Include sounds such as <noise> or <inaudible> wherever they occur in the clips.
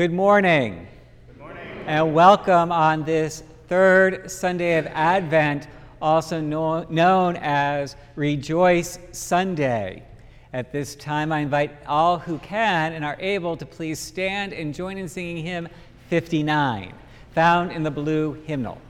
Good morning. Good morning. And welcome on this third Sunday of Advent, also known as Rejoice Sunday. At this time, I invite all who can and are able to please stand and join in singing hymn 59, found in the blue hymnal.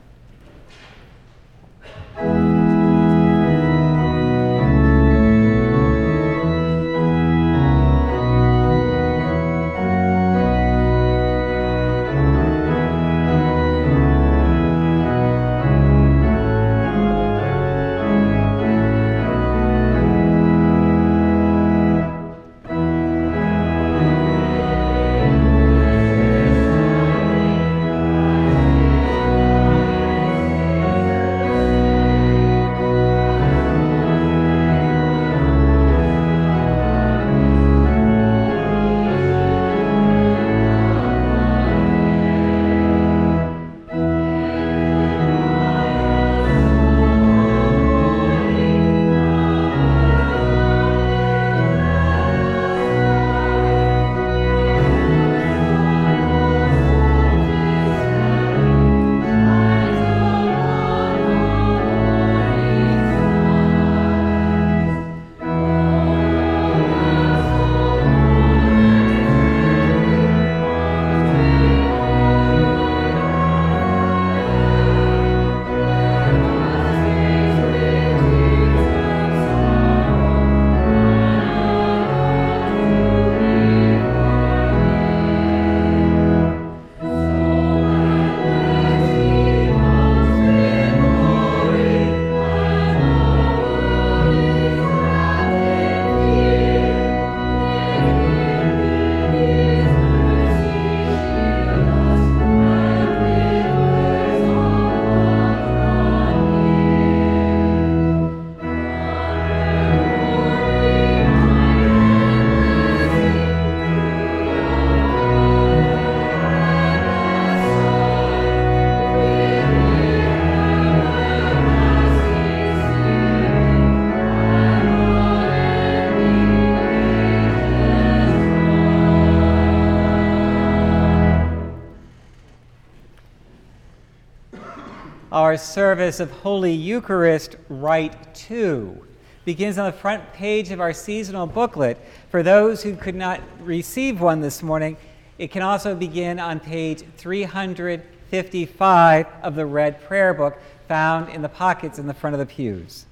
Our service of Holy Eucharist, Rite 2. Begins on the front page of our seasonal booklet. For those who could not receive one this morning, it can also begin on page 355 of the Red Prayer Book found in the pockets in the front of the pews.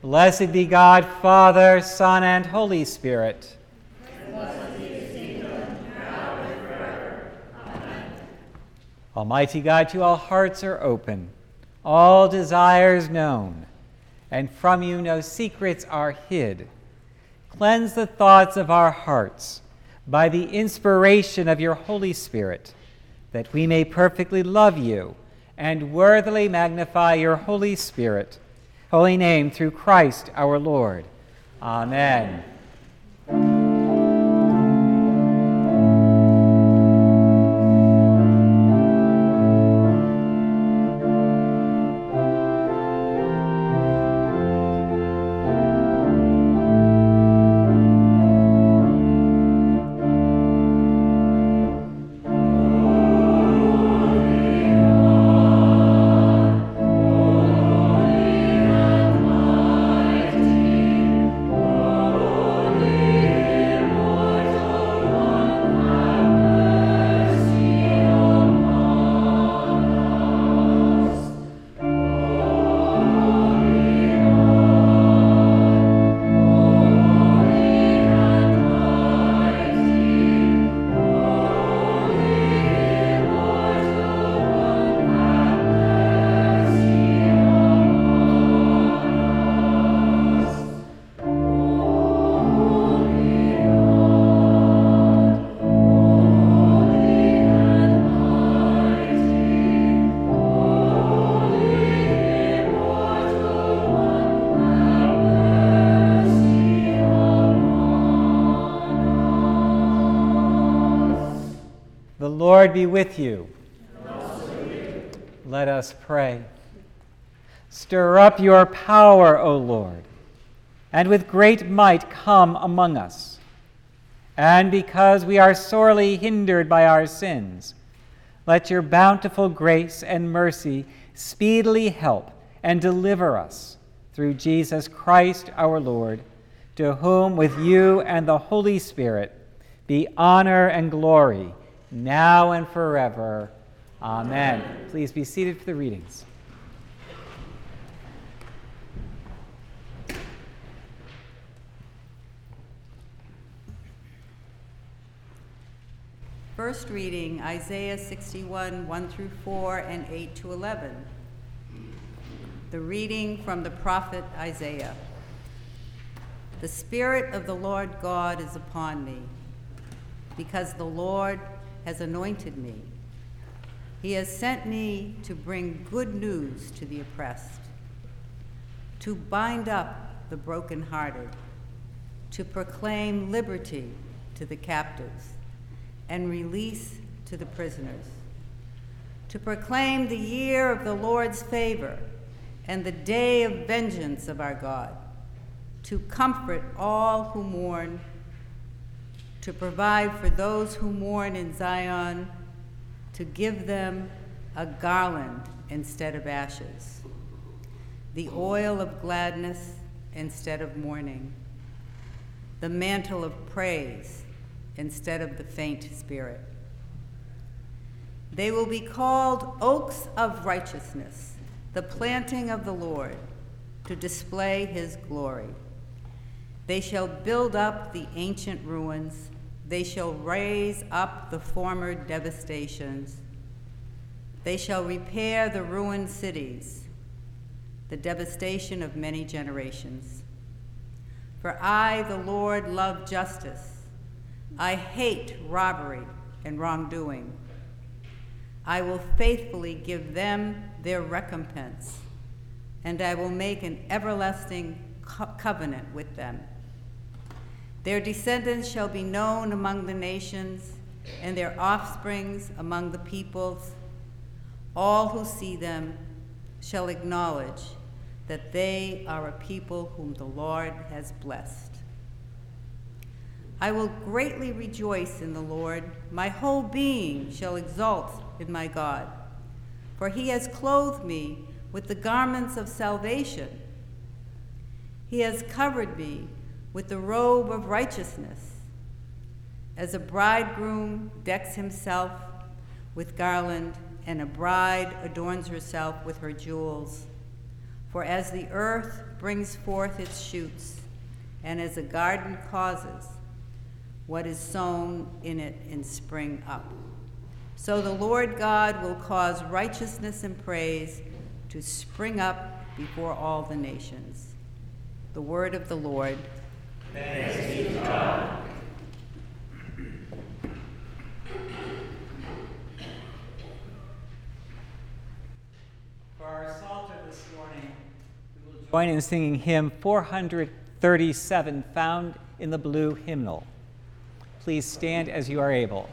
Blessed be God, Father, Son, and Holy Spirit. Almighty God, to all hearts are open, all desires known, and from you no secrets are hid. Cleanse the thoughts of our hearts by the inspiration of your Holy Spirit, that we may perfectly love you and worthily magnify your Holy Spirit, holy name through Christ our Lord. Amen. Lord be with you. Let us pray. Stir up your power, O Lord, and with great might come among us. And because we are sorely hindered by our sins, let your bountiful grace and mercy speedily help and deliver us through Jesus Christ our Lord, to whom with you and the Holy Spirit be honor and glory now and forever. Amen. Please be seated for the readings. First reading Isaiah 61, 1 through 4, and 8 to 11. The reading from the prophet Isaiah. The Spirit of the Lord God is upon me, because the Lord has anointed me. He has sent me to bring good news to the oppressed, to bind up the brokenhearted, to proclaim liberty to the captives, and release to the prisoners, to proclaim the year of the Lord's favor and the day of vengeance of our God, to comfort all who mourn to provide for those who mourn in Zion, to give them a garland instead of ashes, the oil of gladness instead of mourning, the mantle of praise instead of the faint spirit. They will be called oaks of righteousness, the planting of the Lord, to display his glory. They shall build up the ancient ruins they shall raise up the former devastations. They shall repair the ruined cities, the devastation of many generations. For I, the Lord, love justice. I hate robbery and wrongdoing. I will faithfully give them their recompense, and I will make an everlasting co- covenant with them. Their descendants shall be known among the nations, and their offsprings among the peoples. All who see them shall acknowledge that they are a people whom the Lord has blessed. I will greatly rejoice in the Lord. My whole being shall exult in my God. for he has clothed me with the garments of salvation. He has covered me with the robe of righteousness, as a bridegroom decks himself with garland, and a bride adorns herself with her jewels. For as the earth brings forth its shoots, and as a garden causes what is sown in it in spring up, so the Lord God will cause righteousness and praise to spring up before all the nations. The word of the Lord. For our Psalter this morning, we will join in singing hymn 437, found in the blue hymnal. Please stand as you are able.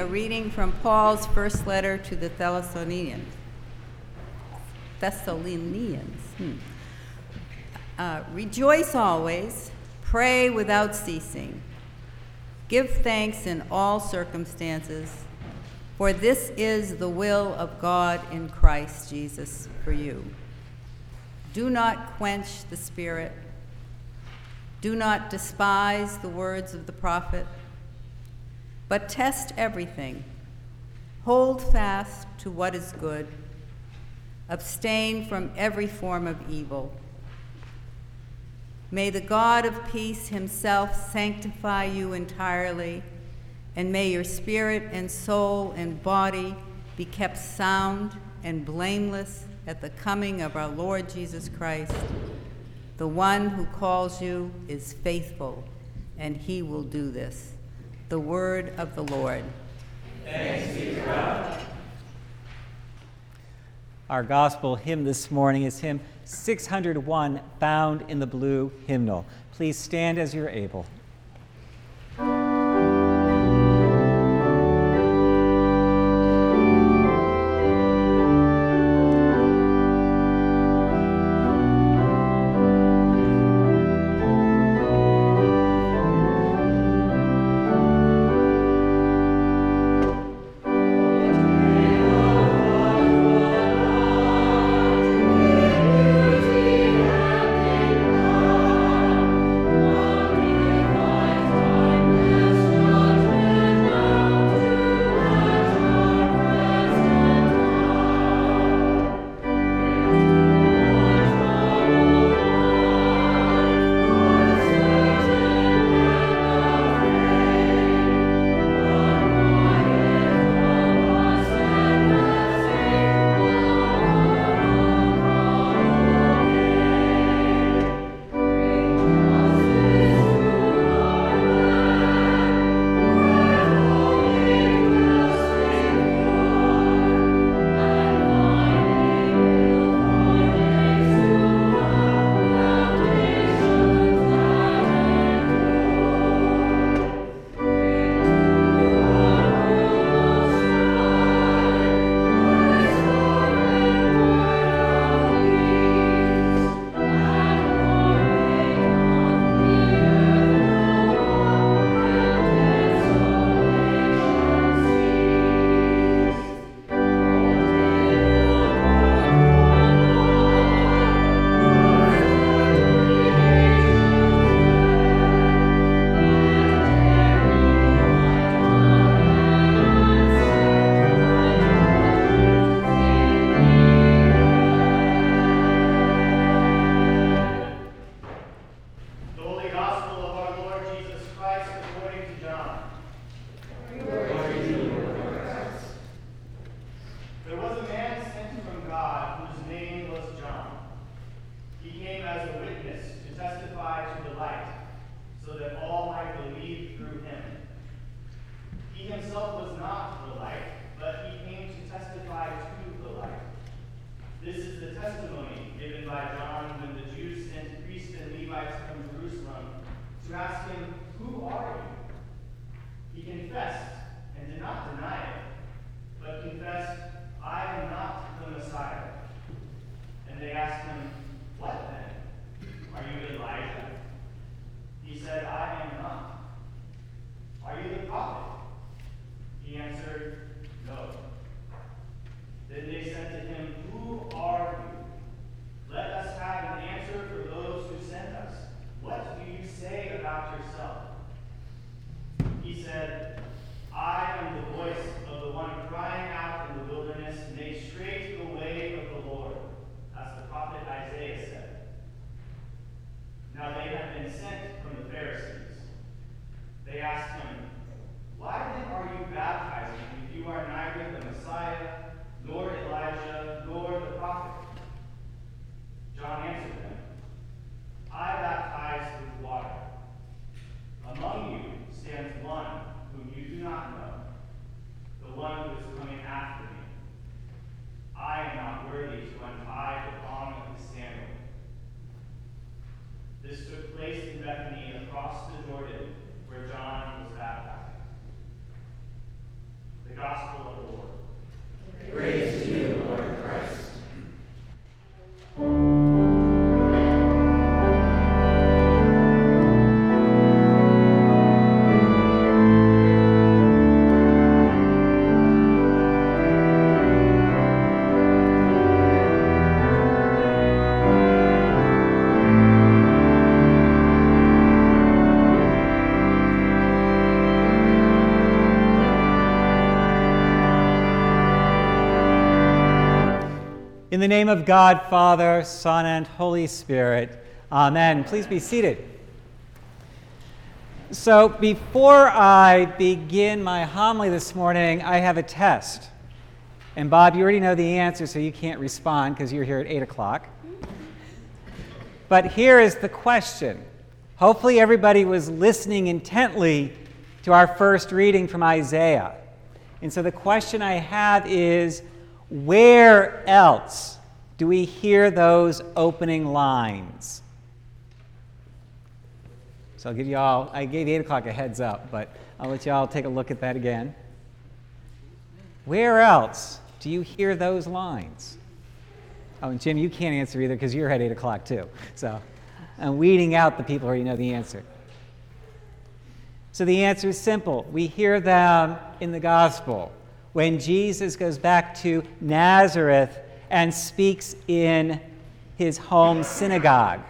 A reading from Paul's first letter to the Thessalonians. Thessalonians. Hmm. Uh, rejoice always, pray without ceasing, give thanks in all circumstances, for this is the will of God in Christ Jesus for you. Do not quench the Spirit. Do not despise the words of the prophet but test everything. Hold fast to what is good. Abstain from every form of evil. May the God of peace himself sanctify you entirely, and may your spirit and soul and body be kept sound and blameless at the coming of our Lord Jesus Christ. The one who calls you is faithful, and he will do this. The word of the Lord. Thanks be to God. Our gospel hymn this morning is hymn 601, found in the blue hymnal. Please stand as you're able. asking In the name of God, Father, Son, and Holy Spirit, Amen. Please be seated. So, before I begin my homily this morning, I have a test. And, Bob, you already know the answer, so you can't respond because you're here at 8 o'clock. But here is the question. Hopefully, everybody was listening intently to our first reading from Isaiah. And so, the question I have is where else do we hear those opening lines? So I'll give you all, I gave 8 o'clock a heads up, but I'll let you all take a look at that again. Where else do you hear those lines? Oh, and Jim, you can't answer either because you're at 8 o'clock too. So I'm weeding out the people who already know the answer. So the answer is simple. We hear them in the gospel when Jesus goes back to Nazareth and speaks in his home synagogue.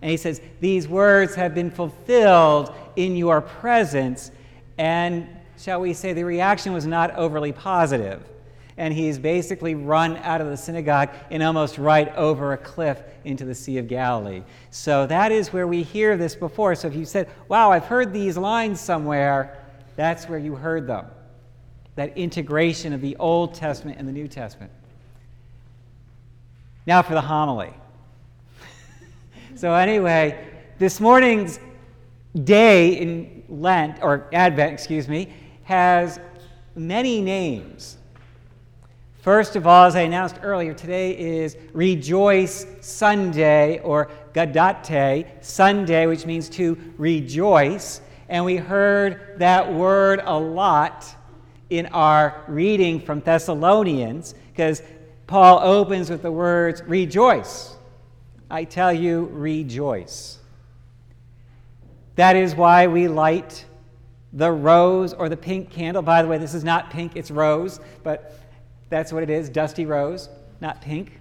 And he says, These words have been fulfilled in your presence. And shall we say, the reaction was not overly positive. And he's basically run out of the synagogue and almost right over a cliff into the Sea of Galilee. So that is where we hear this before. So if you said, Wow, I've heard these lines somewhere, that's where you heard them. That integration of the Old Testament and the New Testament. Now for the homily. <laughs> So, anyway, this morning's day in Lent, or Advent, excuse me, has many names. First of all, as I announced earlier, today is Rejoice Sunday, or Gaudete Sunday, which means to rejoice. And we heard that word a lot in our reading from Thessalonians, because Paul opens with the words rejoice. I tell you, rejoice. That is why we light the rose or the pink candle. By the way, this is not pink, it's rose, but that's what it is dusty rose, not pink.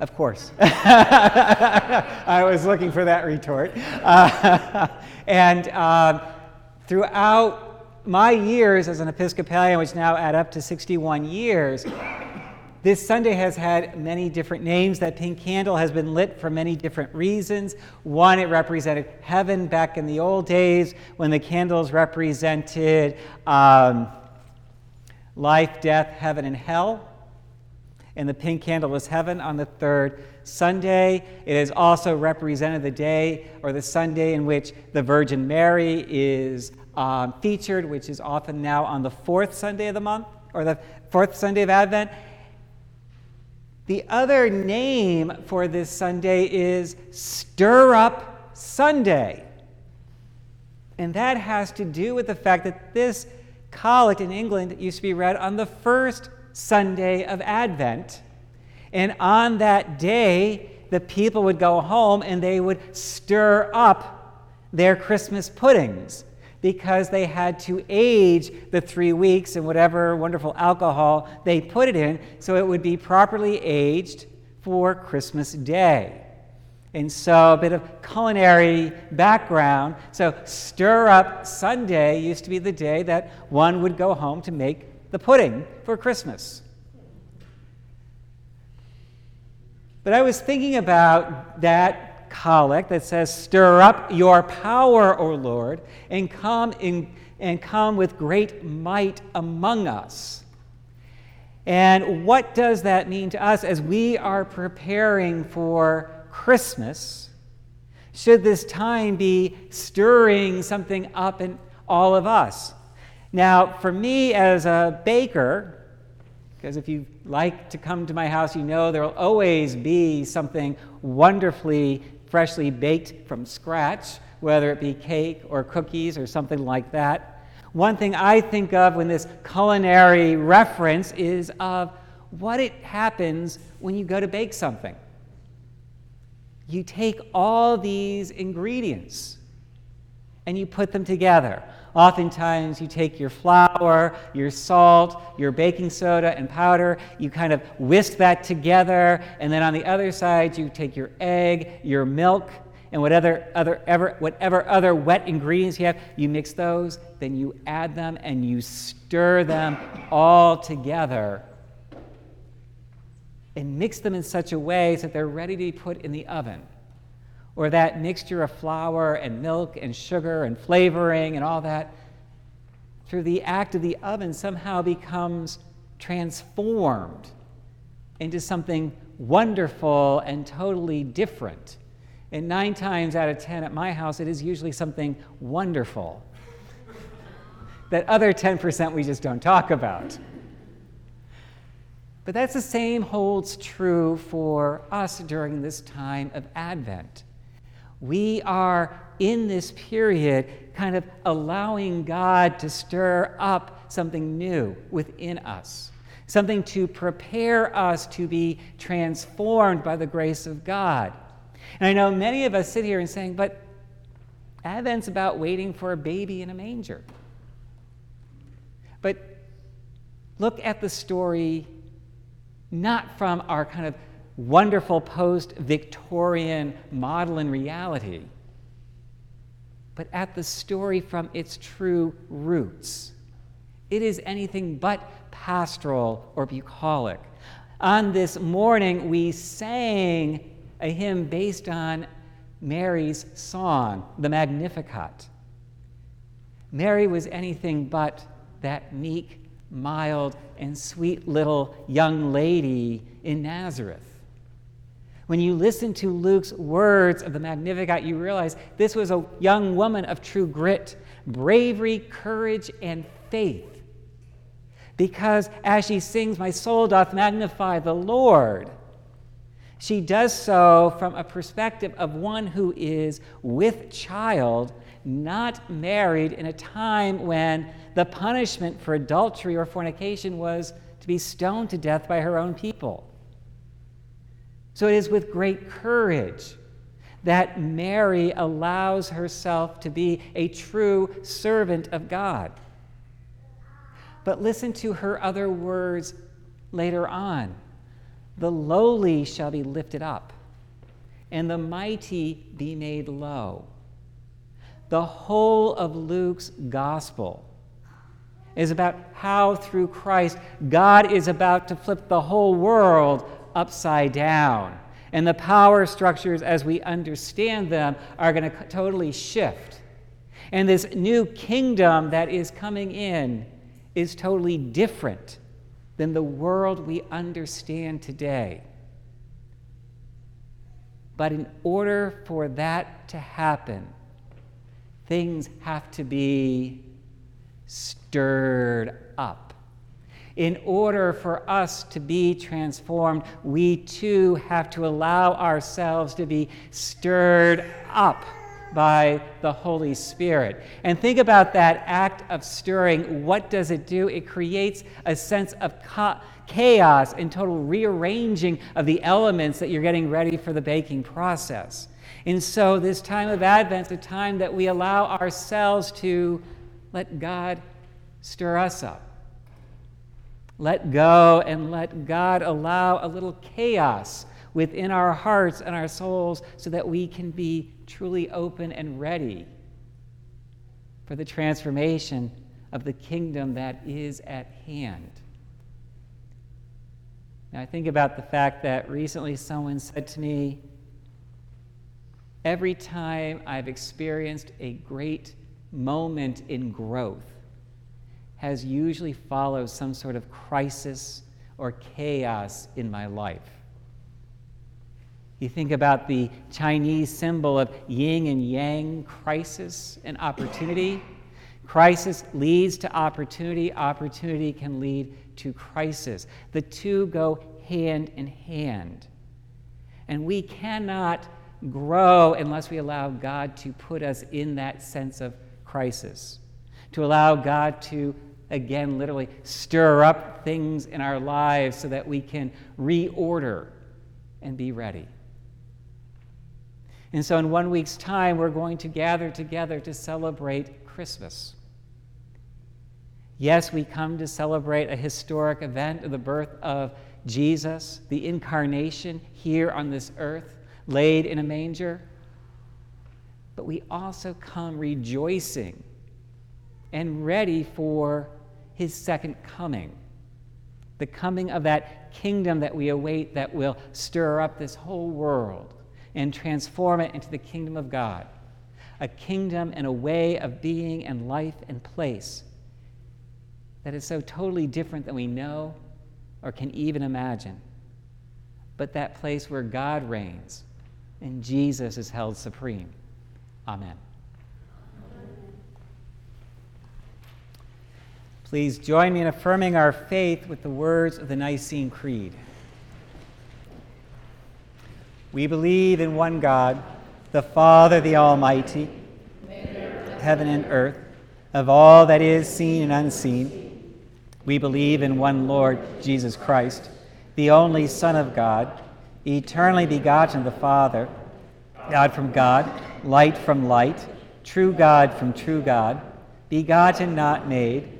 Of course. <laughs> I was looking for that retort. Uh, <laughs> and uh, throughout my years as an Episcopalian, which now add up to 61 years, this Sunday has had many different names. That pink candle has been lit for many different reasons. One, it represented heaven back in the old days when the candles represented um, life, death, heaven, and hell. And the pink candle was heaven on the third Sunday. It has also represented the day or the Sunday in which the Virgin Mary is um, featured, which is often now on the fourth Sunday of the month or the fourth Sunday of Advent. The other name for this Sunday is Stir Up Sunday. And that has to do with the fact that this collect in England used to be read on the first Sunday of Advent. And on that day, the people would go home and they would stir up their Christmas puddings because they had to age the three weeks in whatever wonderful alcohol they put it in so it would be properly aged for Christmas Day. And so, a bit of culinary background. So, Stir Up Sunday used to be the day that one would go home to make the pudding for Christmas. But I was thinking about that collect that says, Stir up your power, O Lord, and come, in, and come with great might among us. And what does that mean to us as we are preparing for Christmas? Should this time be stirring something up in all of us? Now, for me as a baker, because if you like to come to my house, you know there will always be something wonderfully freshly baked from scratch, whether it be cake or cookies or something like that. One thing I think of when this culinary reference is of what it happens when you go to bake something. You take all these ingredients and you put them together. Oftentimes, you take your flour, your salt, your baking soda, and powder, you kind of whisk that together, and then on the other side, you take your egg, your milk, and whatever other, ever, whatever other wet ingredients you have, you mix those, then you add them, and you stir them all together. And mix them in such a way so that they're ready to be put in the oven or that mixture of flour and milk and sugar and flavoring and all that, through the act of the oven, somehow becomes transformed into something wonderful and totally different. And nine times out of ten at my house, it is usually something wonderful. <laughs> that other 10% we just don't talk about. But that's the same holds true for us during this time of Advent. We are in this period kind of allowing God to stir up something new within us, something to prepare us to be transformed by the grace of God. And I know many of us sit here and saying, but Advent's about waiting for a baby in a manger. But look at the story not from our kind of wonderful post Victorian model in reality, but at the story from its true roots. It is anything but pastoral or bucolic. On this morning, we sang a hymn based on Mary's song, the Magnificat. Mary was anything but that meek, mild, and sweet little young lady in Nazareth. When you listen to Luke's words of the Magnificat, you realize this was a young woman of true grit, bravery, courage, and faith. Because as she sings, My soul doth magnify the Lord, she does so from a perspective of one who is with child, not married, in a time when the punishment for adultery or fornication was to be stoned to death by her own people. So it is with great courage that Mary allows herself to be a true servant of God. But listen to her other words later on. The lowly shall be lifted up, and the mighty be made low. The whole of Luke's gospel is about how, through Christ, God is about to flip the whole world upside down. And the power structures, as we understand them, are going to totally shift. And this new kingdom that is coming in is totally different than the world we understand today. But in order for that to happen, things have to be stirred up. In order for us to be transformed, we too have to allow ourselves to be stirred up by the Holy Spirit. And think about that act of stirring. What does it do? It creates a sense of chaos and total rearranging of the elements that you're getting ready for the baking process. And so, this time of Advent is a time that we allow ourselves to let God stir us up. Let go and let God allow a little chaos within our hearts and our souls so that we can be truly open and ready for the transformation of the kingdom that is at hand. Now, I think about the fact that recently someone said to me, Every time I've experienced a great moment in growth, has usually followed some sort of crisis or chaos in my life. You think about the Chinese symbol of yin and yang, crisis and opportunity. Crisis leads to opportunity, opportunity can lead to crisis. The two go hand in hand. And we cannot grow unless we allow God to put us in that sense of crisis, to allow God to, again, literally stir up things in our lives so that we can reorder and be ready. And so, in one week's time, we're going to gather together to celebrate Christmas. Yes, we come to celebrate a historic event of the birth of Jesus, the incarnation here on this earth, laid in a manger. But we also come rejoicing and ready for his second coming, the coming of that kingdom that we await that will stir up this whole world and transform it into the kingdom of God, a kingdom and a way of being and life and place that is so totally different than we know or can even imagine. but that place where God reigns and Jesus is held supreme. Amen. Please join me in affirming our faith with the words of the Nicene Creed. We believe in one God, the Father, the Almighty, heaven and earth, of all that is seen and unseen. We believe in one Lord, Jesus Christ, the only Son of God, eternally begotten of the Father, God from God, light from light, true God from true God, begotten, not made,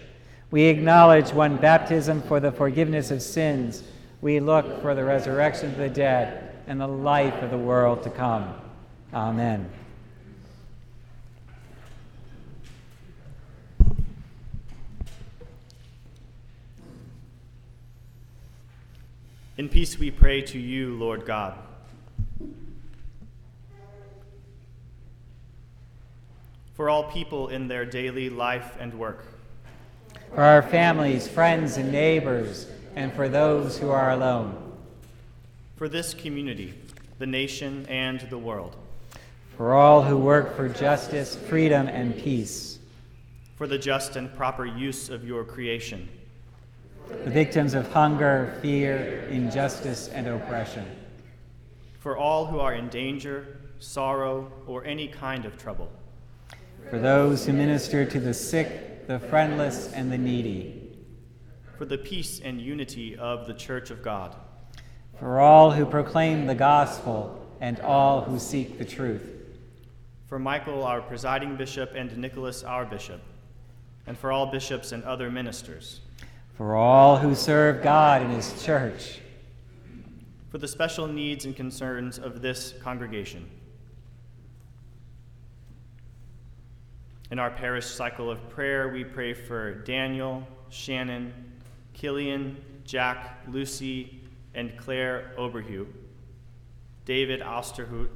We acknowledge one baptism for the forgiveness of sins. We look for the resurrection of the dead and the life of the world to come. Amen. In peace we pray to you, Lord God. For all people in their daily life and work. For our families, friends, and neighbors, and for those who are alone. For this community, the nation, and the world. For all who work for justice, freedom, and peace, for the just and proper use of your creation, the victims of hunger, fear, injustice, and oppression, for all who are in danger, sorrow, or any kind of trouble, for those who minister to the sick, the friendless, and the needy, for the peace and unity of the Church of God, for all who proclaim the gospel and all who seek the truth for Michael, our presiding bishop, and Nicholas, our bishop, and for all bishops and other ministers. For all who serve God in his church. For the special needs and concerns of this congregation. In our parish cycle of prayer, we pray for Daniel, Shannon, Killian, Jack, Lucy, and Claire Oberhue, David Osterhout,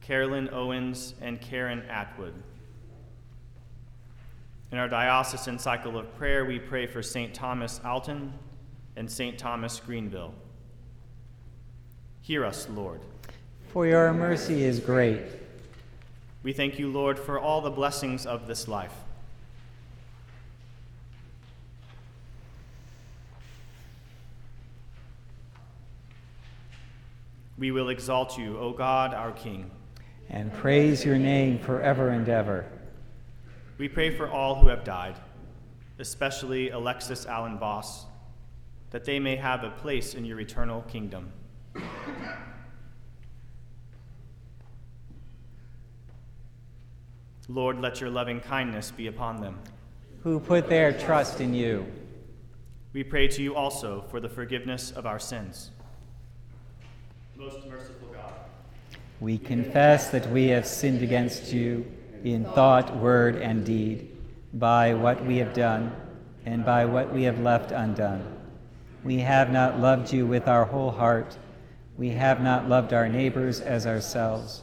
Carolyn Owens, and Karen Atwood. In our diocesan cycle of prayer, we pray for St. Thomas Alton and St. Thomas Greenville. Hear us, Lord. For your mercy is great. We thank you, Lord, for all the blessings of this life. We will exalt you, O God, our King and praise your name forever and ever. We pray for all who have died, especially Alexis Allen Voss, that they may have a place in your eternal kingdom. Lord, let your loving kindness be upon them. Who put their trust in you. We pray to you also for the forgiveness of our sins. Most merciful God. We confess that we have sinned against you in thought, word, and deed, by what we have done and by what we have left undone. We have not loved you with our whole heart. We have not loved our neighbors as ourselves.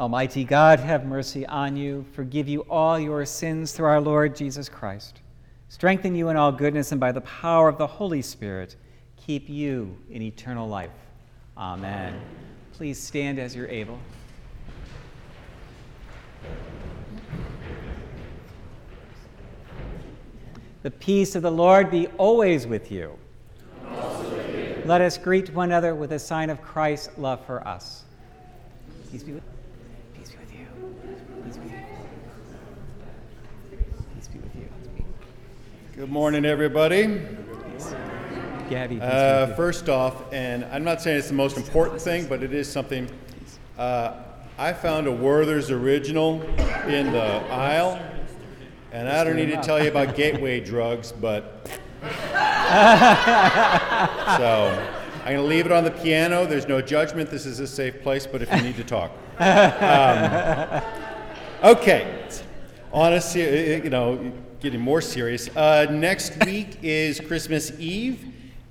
Almighty God, have mercy on you, forgive you all your sins through our Lord Jesus Christ, strengthen you in all goodness, and by the power of the Holy Spirit, keep you in eternal life. Amen. Please stand as you're able. The peace of the Lord be always with you. Let us greet one another with a sign of Christ's love for us. Peace be with, peace be with you. Peace be with you. Peace be with you. Good morning, everybody. Gabby, Uh, be with you. first off, and I'm not saying it's the most important thing, but it is something. Uh, I found a Werther's original in the aisle, and I don't need to tell you about <laughs> gateway drugs, but. <laughs> so I'm going to leave it on the piano. There's no judgment. This is a safe place, but if you need to talk. <laughs> Um, okay. Honestly, you know, getting more serious. Uh, next <laughs> week is Christmas Eve,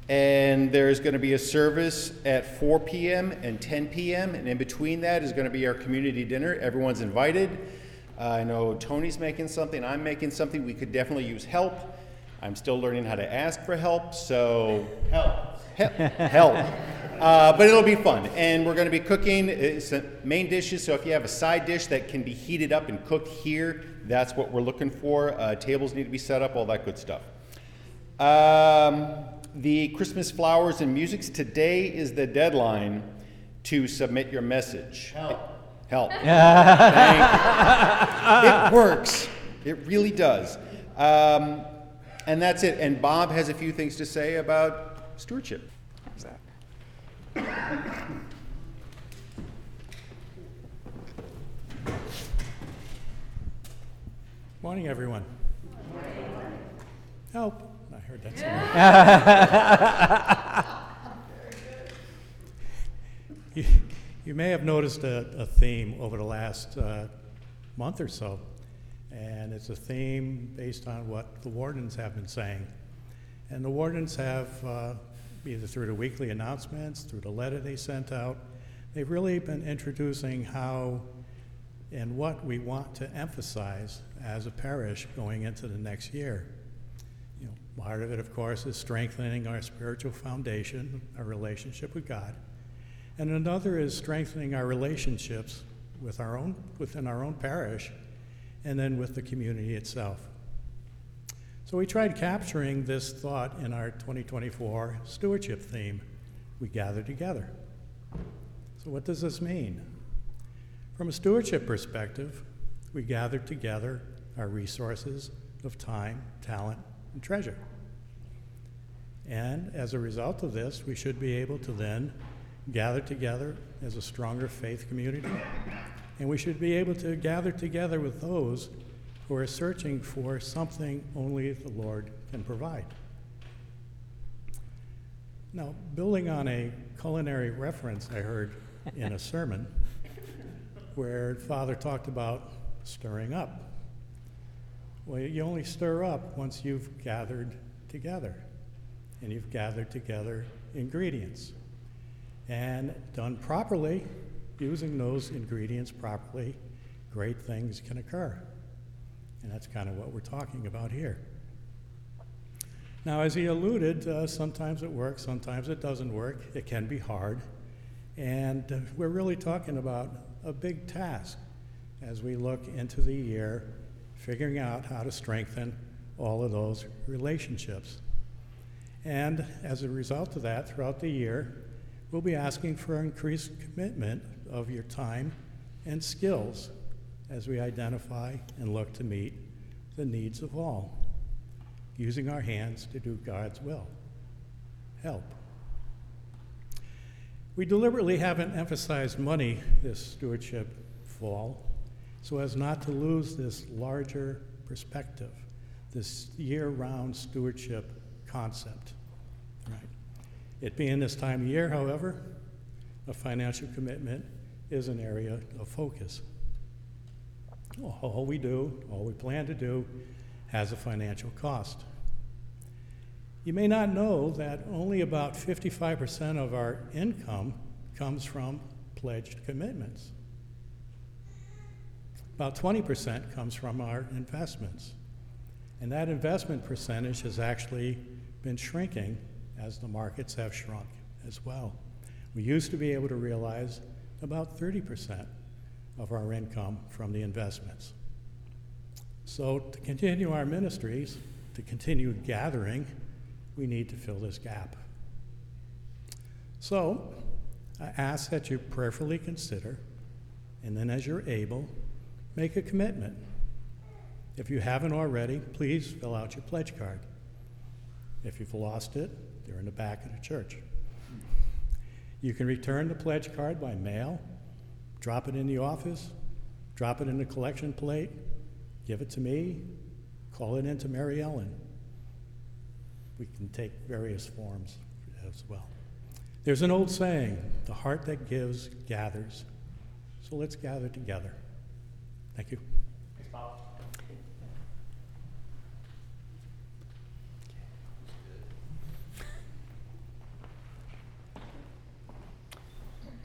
and there's going to be a service at 4 p.m. and 10 p.m. And in between that is going to be our community dinner. Everyone's invited. Uh, I know Tony's making something. I'm making something. We could definitely use help. I'm still learning how to ask for help, so help, help. <laughs> Uh, but it'll be fun, and we're going to be cooking it's uh, main dishes. So if you have a side dish that can be heated up and cooked here, that's what we're looking for. Uh, tables need to be set up, all that good stuff. Um, the Christmas flowers and musics today is the deadline to submit your message. Help. Help. <laughs> <laughs> It works. It really does. Um, and that's it. And Bob has a few things to say about stewardship. How's that? Morning, everyone. Help. I heard that <laughs> you, you may have noticed a, a theme over the last uh, month or so, and it's a theme based on what the wardens have been saying. And the wardens have, uh, either through the weekly announcements, through the letter they sent out, they've really been introducing how and what we want to emphasize as a parish going into the next year. You know, part of it, of course, is strengthening our spiritual foundation, our relationship with God, and another is strengthening our relationships with our own within our own parish, and then with the community itself. So we tried capturing this thought in our 2024 stewardship theme. We gather together. So what does this mean? From a stewardship perspective, we gather together our resources of time, talent, and treasure. And as a result of this, we should be able to then gather together as a stronger faith community. And we should be able to gather together with those who are searching for something only the Lord can provide. Now, building on a culinary reference I heard in a sermon, where Father talked about stirring up. Well, you only stir up once you've gathered together, and you've gathered together ingredients. And done properly, using those ingredients properly, great things can occur. And that's kind of what we're talking about here. Now, as he alluded, uh, sometimes it works, sometimes it doesn't work. It can be hard. And uh, we're really talking about a big task as we look into the year, figuring out how to strengthen all of those relationships. And as a result of that, throughout the year, we'll be asking for increased commitment of your time and skills as we identify and look to meet the needs of all, using our hands to do God's will. Help. We deliberately haven't emphasized money this stewardship fall so as not to lose this larger perspective, this year round stewardship concept. Right. It being this time of year, however, a financial commitment is an area of focus. All we do, all we plan to do, has a financial cost. You may not know that only about 55% of our income comes from pledged commitments. About 20% comes from our investments. And that investment percentage has actually been shrinking as the markets have shrunk as well. We used to be able to realize about 30% of our income from the investments. So, to continue our ministries, to continue gathering, we need to fill this gap. So, I ask that you prayerfully consider, and then as you're able, make a commitment. If you haven't already, please fill out your pledge card. If you've lost it, they're in the back of the church. You can return the pledge card by mail, drop it in the office, drop it in the collection plate, give it to me, call it into Mary Ellen. We can take various forms as well. There's an old saying the heart that gives gathers. So let's gather together. Thank you.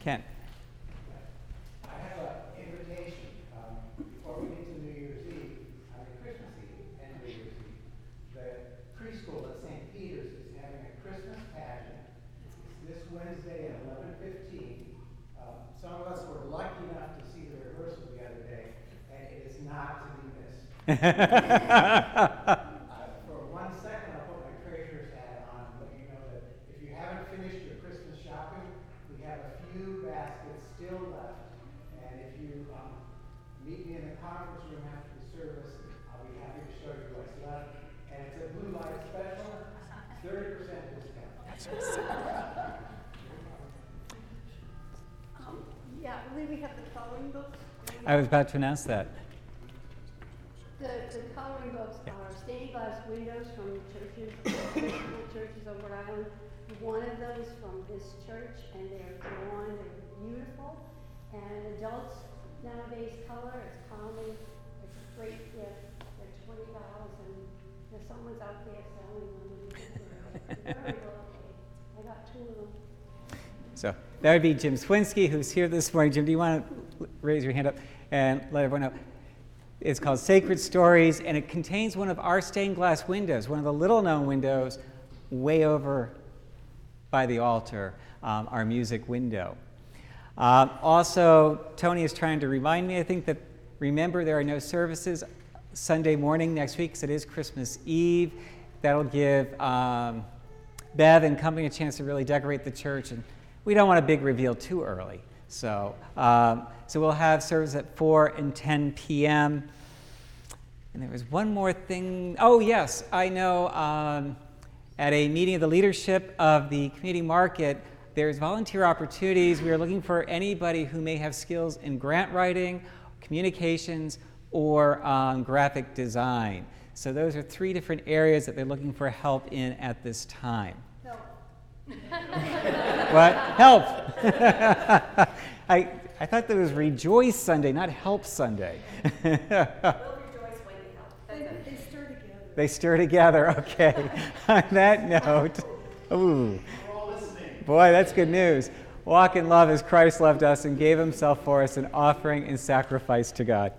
Ken. I have an invitation, um, before we get to New Year's Eve, I mean Christmas Eve and New Year's Eve. The preschool at St. Peter's is having a Christmas pageant. It's this Wednesday at eleven fifteen. Um, some of us were lucky enough to see the rehearsal the other day, and it is not to be missed. Uh, For one second, I'll put my treasurer's hat on, and let you know that if you haven't finished your Christmas shopping, we have a few baskets still left. And if you, meet me in the conference room after the service, I'll be happy to show you what's left. And it's a blue light special, thirty percent discount. Um, Yeah, I we have the coloring books. I was about to announce that. The, the coloring books are stained glass windows from churches, <coughs> Episcopal churches of Rhode Island. One of those is from this church, and they're drawn, they're beautiful. And adults nowadays color, it's common, it's a great gift. They're twenty dollars, and there's someone's out there selling them. They're very lovely. I got two of them. So that would be Jim Swinsky, who's here this morning. Jim, do you want to raise your hand up and let everyone know? It's called Sacred Stories, and it contains one of our stained glass windows, one of the little known windows way over by the altar, um, our music window. Um, also, Tony is trying to remind me, I think, that remember there are no services Sunday morning next week because it is Christmas Eve. That'll give um, Bev and company a chance to really decorate the church, and we don't want a big reveal too early. So, um, so we'll have service at 4 and 10 p.m. And there was one more thing. Oh, yes, I know um, at a meeting of the leadership of the community market, there's volunteer opportunities. We are looking for anybody who may have skills in grant writing, communications, or um, graphic design. So those are three different areas that they're looking for help in at this time. <laughs> What? Help! <laughs> I, I thought that was Rejoice Sunday, not Help Sunday. <laughs> They stir together, They stir together, okay. On that note, ooh, boy, that's good news. Walk in love as Christ loved us and gave himself for us, an offering and sacrifice to God.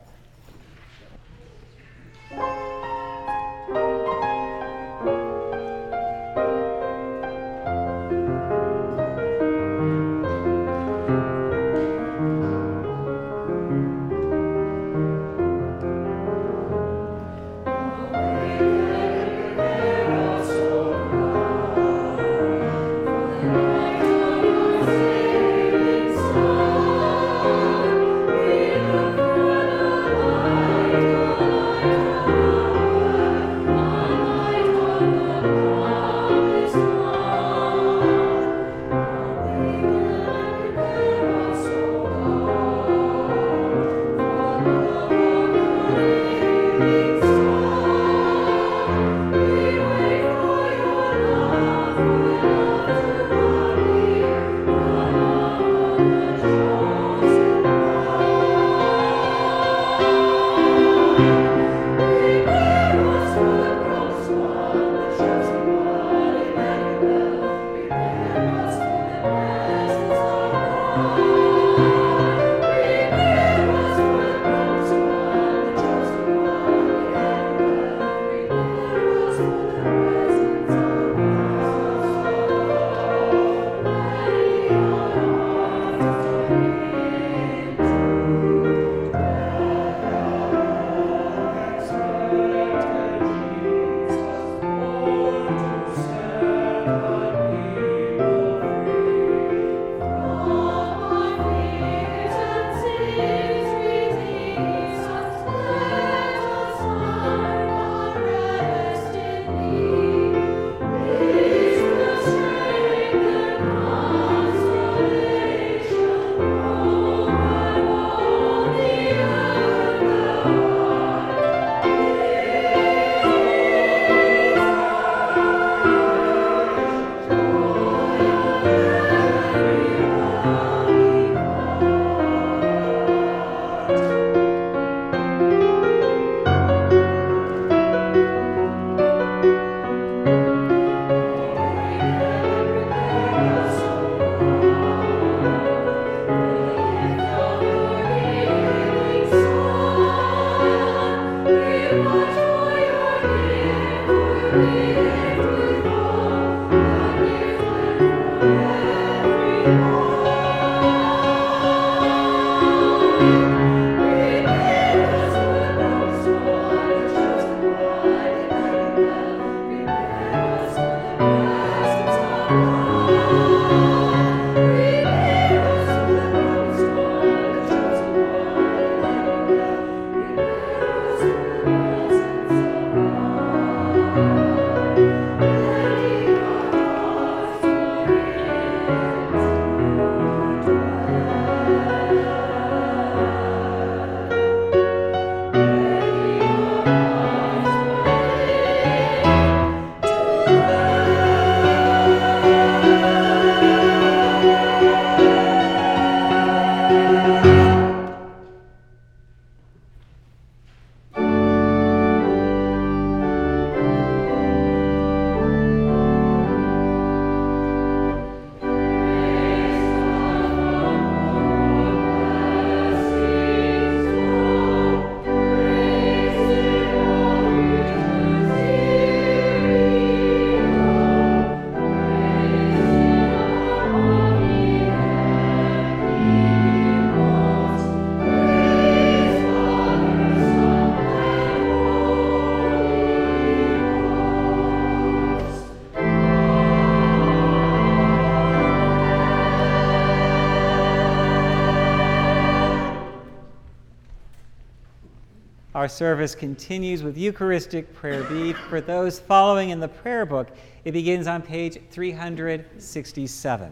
Our service continues with Eucharistic prayer B. For those following in the prayer book, it begins on page 367.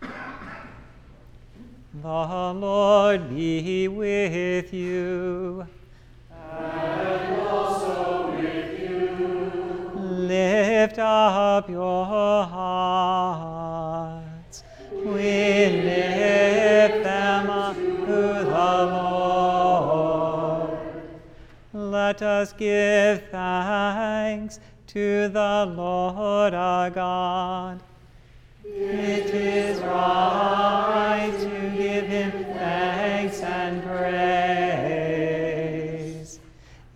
The Lord be with you. And also with you. Lift up your hearts. We Let us give thanks to the Lord our God. It is right to give him thanks and praise.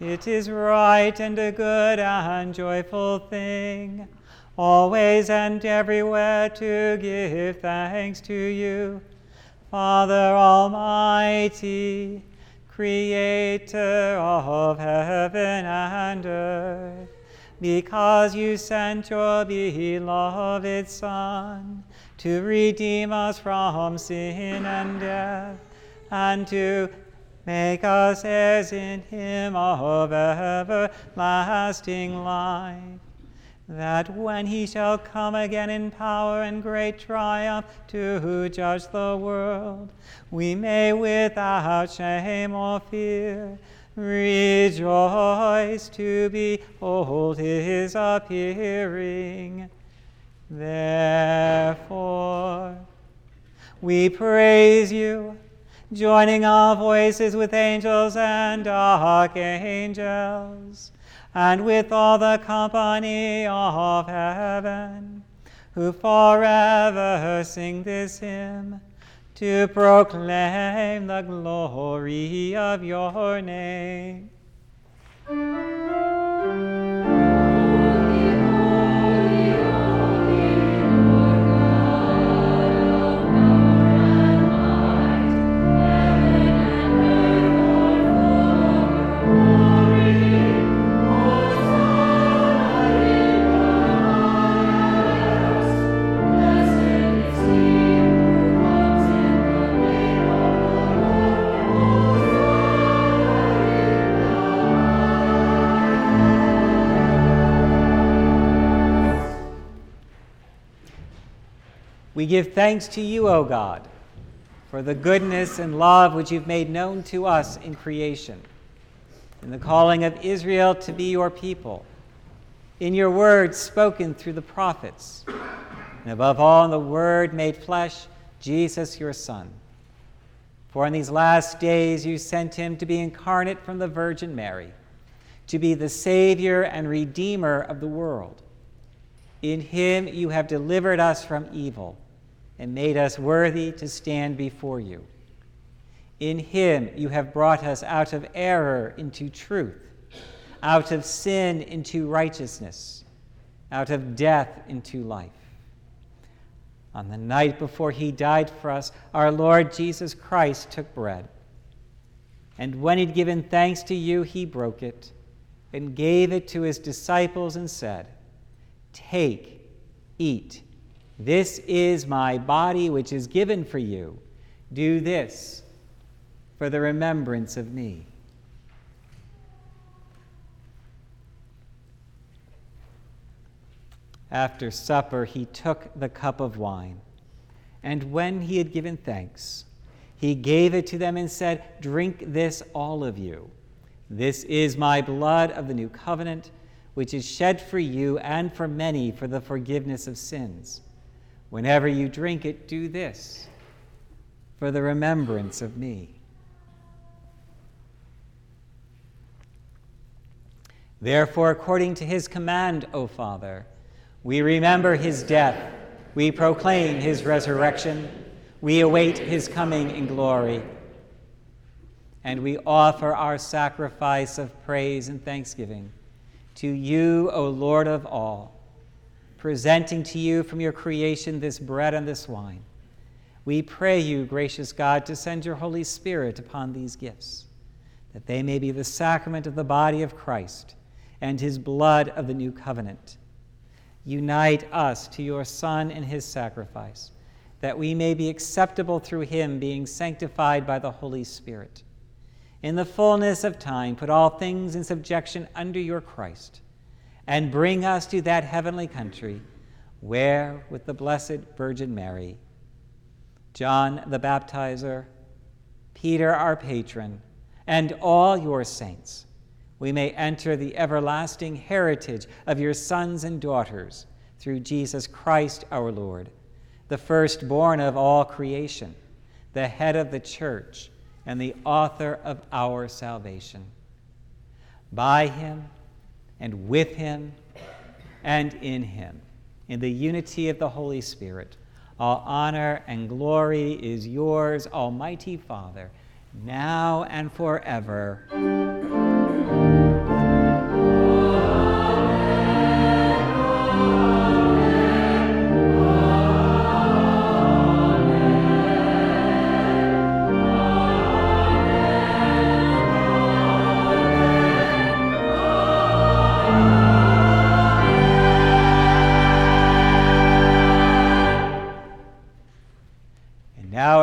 It is right and a good and joyful thing, always and everywhere to give thanks to you, Father Almighty, Creator of heaven and earth. Because you sent your beloved Son to redeem us from sin and death, and to make us heirs in him of everlasting life, that when he shall come again in power and great triumph to judge the world, we may without shame or fear Rejoice to behold his appearing. Therefore, we praise you, joining our voices with angels and archangels, and with all the company of heaven, who forever sing this hymn to proclaim the glory of your name. We give thanks to you, O God, for the goodness and love which you've made known to us in creation, in the calling of Israel to be your people, in your word spoken through the prophets, and above all in the word made flesh, Jesus your Son. For in these last days you sent him to be incarnate from the Virgin Mary, to be the Savior and Redeemer of the world. In him you have delivered us from evil and made us worthy to stand before you. In him you have brought us out of error into truth, out of sin into righteousness, out of death into life. On the night before he died for us, our Lord Jesus Christ took bread. And when he'd given thanks to you, he broke it and gave it to his disciples and said, Take, eat. This is my body, which is given for you. Do this for the remembrance of me. After supper, he took the cup of wine, and when he had given thanks, he gave it to them and said, Drink this, all of you. This is my blood of the new covenant, which is shed for you and for many for the forgiveness of sins. Whenever you drink it, do this for the remembrance of me. Therefore, according to his command, O Father, we remember his death, we proclaim his resurrection, we await his coming in glory. And we offer our sacrifice of praise and thanksgiving to you, O Lord of all presenting to you from your creation this bread and this wine. We pray you, gracious God, to send your Holy Spirit upon these gifts, that they may be the sacrament of the body of Christ and his blood of the new covenant. Unite us to your Son and his sacrifice, that we may be acceptable through him, being sanctified by the Holy Spirit. in the fullness of time, put all things in subjection under your Christ, and bring us to that heavenly country where, with the Blessed Virgin Mary, John the Baptizer, Peter our patron, and all your saints, we may enter the everlasting heritage of your sons and daughters through Jesus Christ our Lord, the firstborn of all creation, the head of the church and the author of our salvation. By him and with him and in him, in the unity of the Holy Spirit, all honor and glory is yours, Almighty Father, now and forever.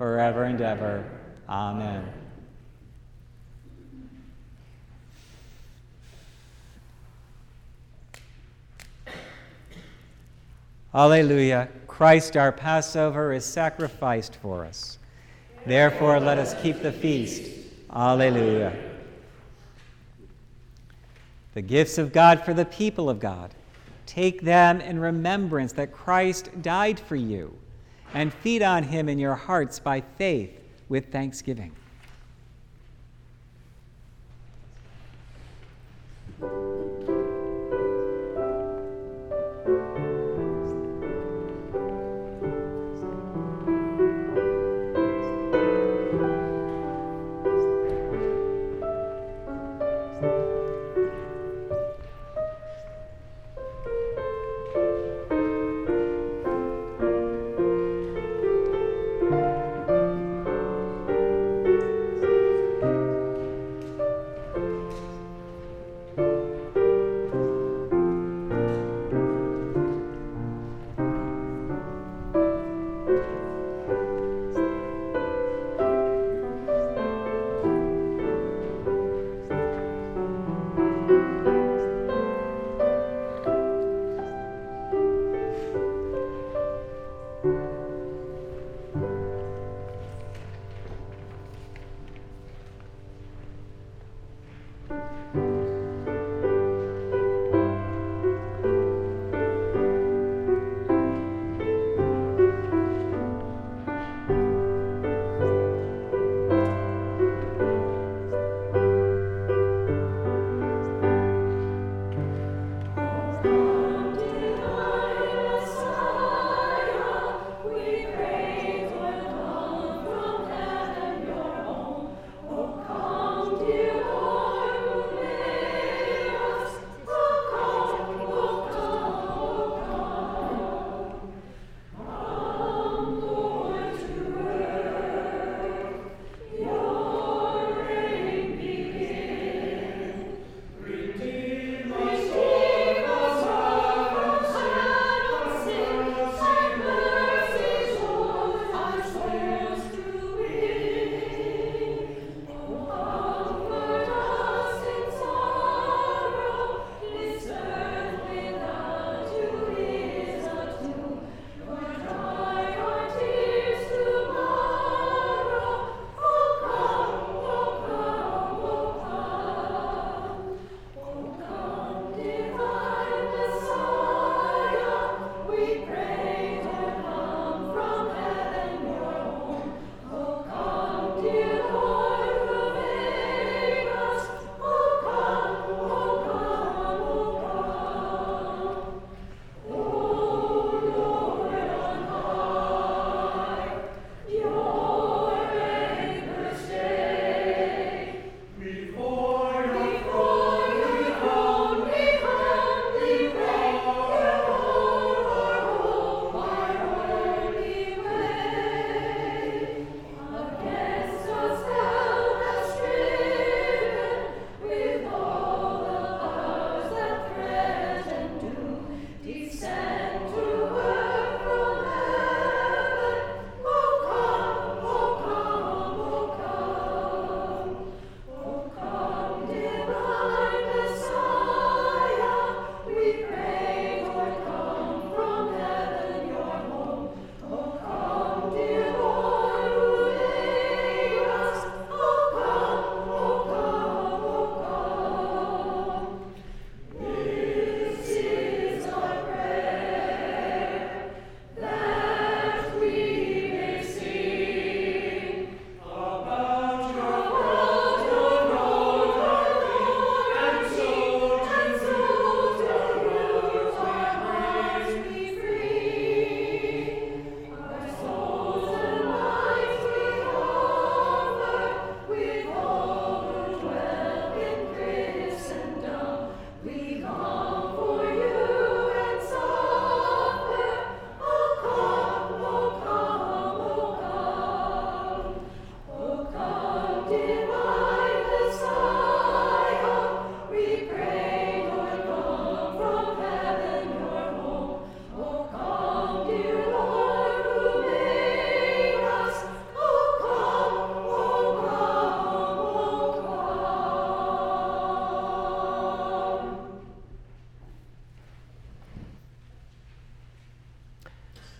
forever and ever. Amen. Alleluia. Christ our Passover is sacrificed for us. Therefore, let us keep the feast. Alleluia. The gifts of God for the people of God. Take them in remembrance that Christ died for you and feed on him in your hearts by faith with thanksgiving.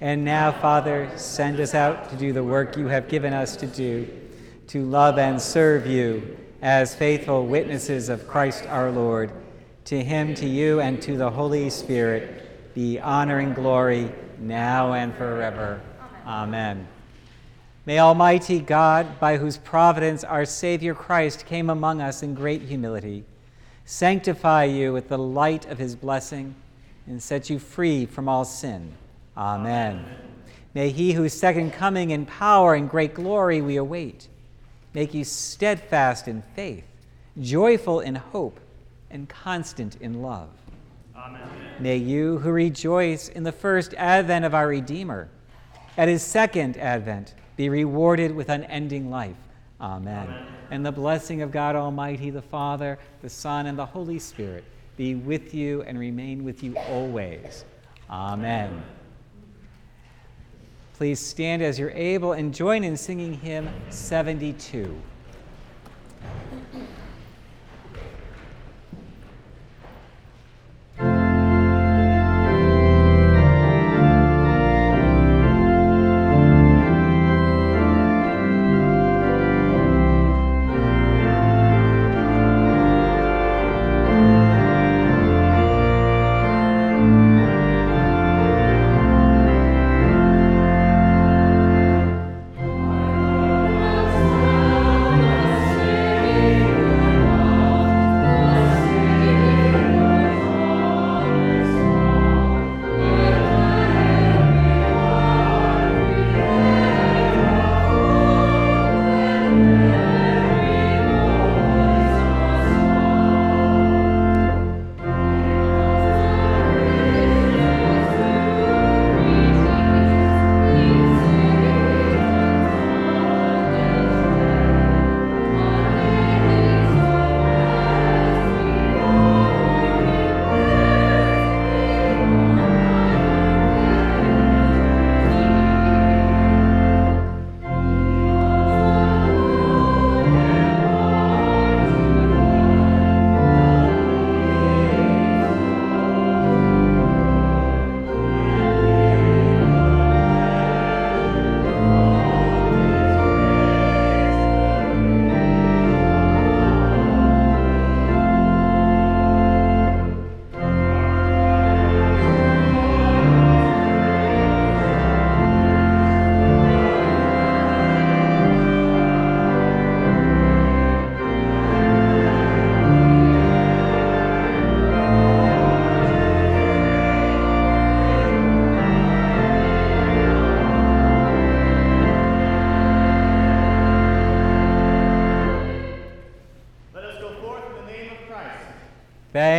And now, Father, send us out to do the work you have given us to do, to love and serve you as faithful witnesses of Christ our Lord. To him, to you, and to the Holy Spirit be honor and glory now and forever. Amen. May Almighty God, by whose providence our Savior Christ came among us in great humility, sanctify you with the light of his blessing and set you free from all sin. Amen. May he whose second coming in power and great glory we await make you steadfast in faith, joyful in hope, and constant in love. Amen. May you who rejoice in the first advent of our Redeemer, at his second advent, be rewarded with unending life. Amen. Amen. And the blessing of God Almighty, the Father, the Son, and the Holy Spirit be with you and remain with you always. Amen. Please stand as you're able and join in singing hymn 72.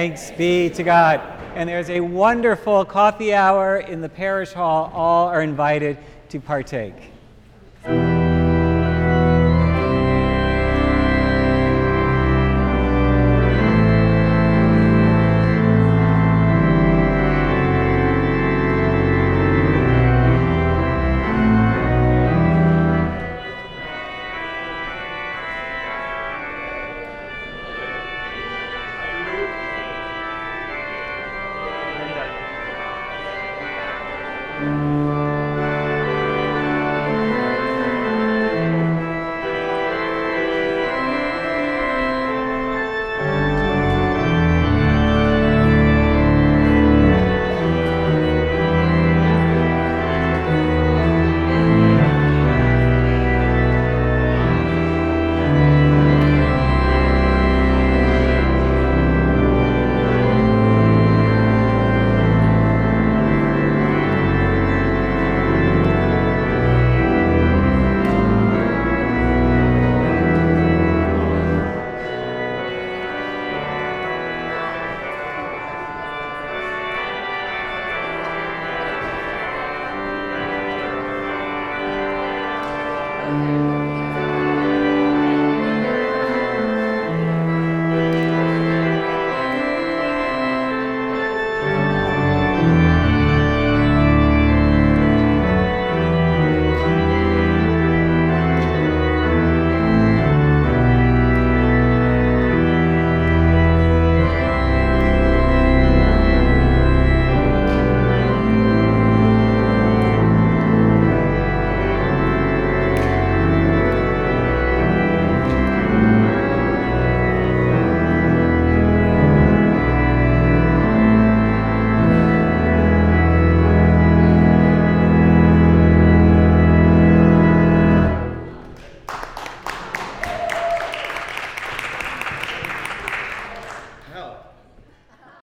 Thanks be to God. And there's a wonderful coffee hour in the parish hall. All are invited to partake.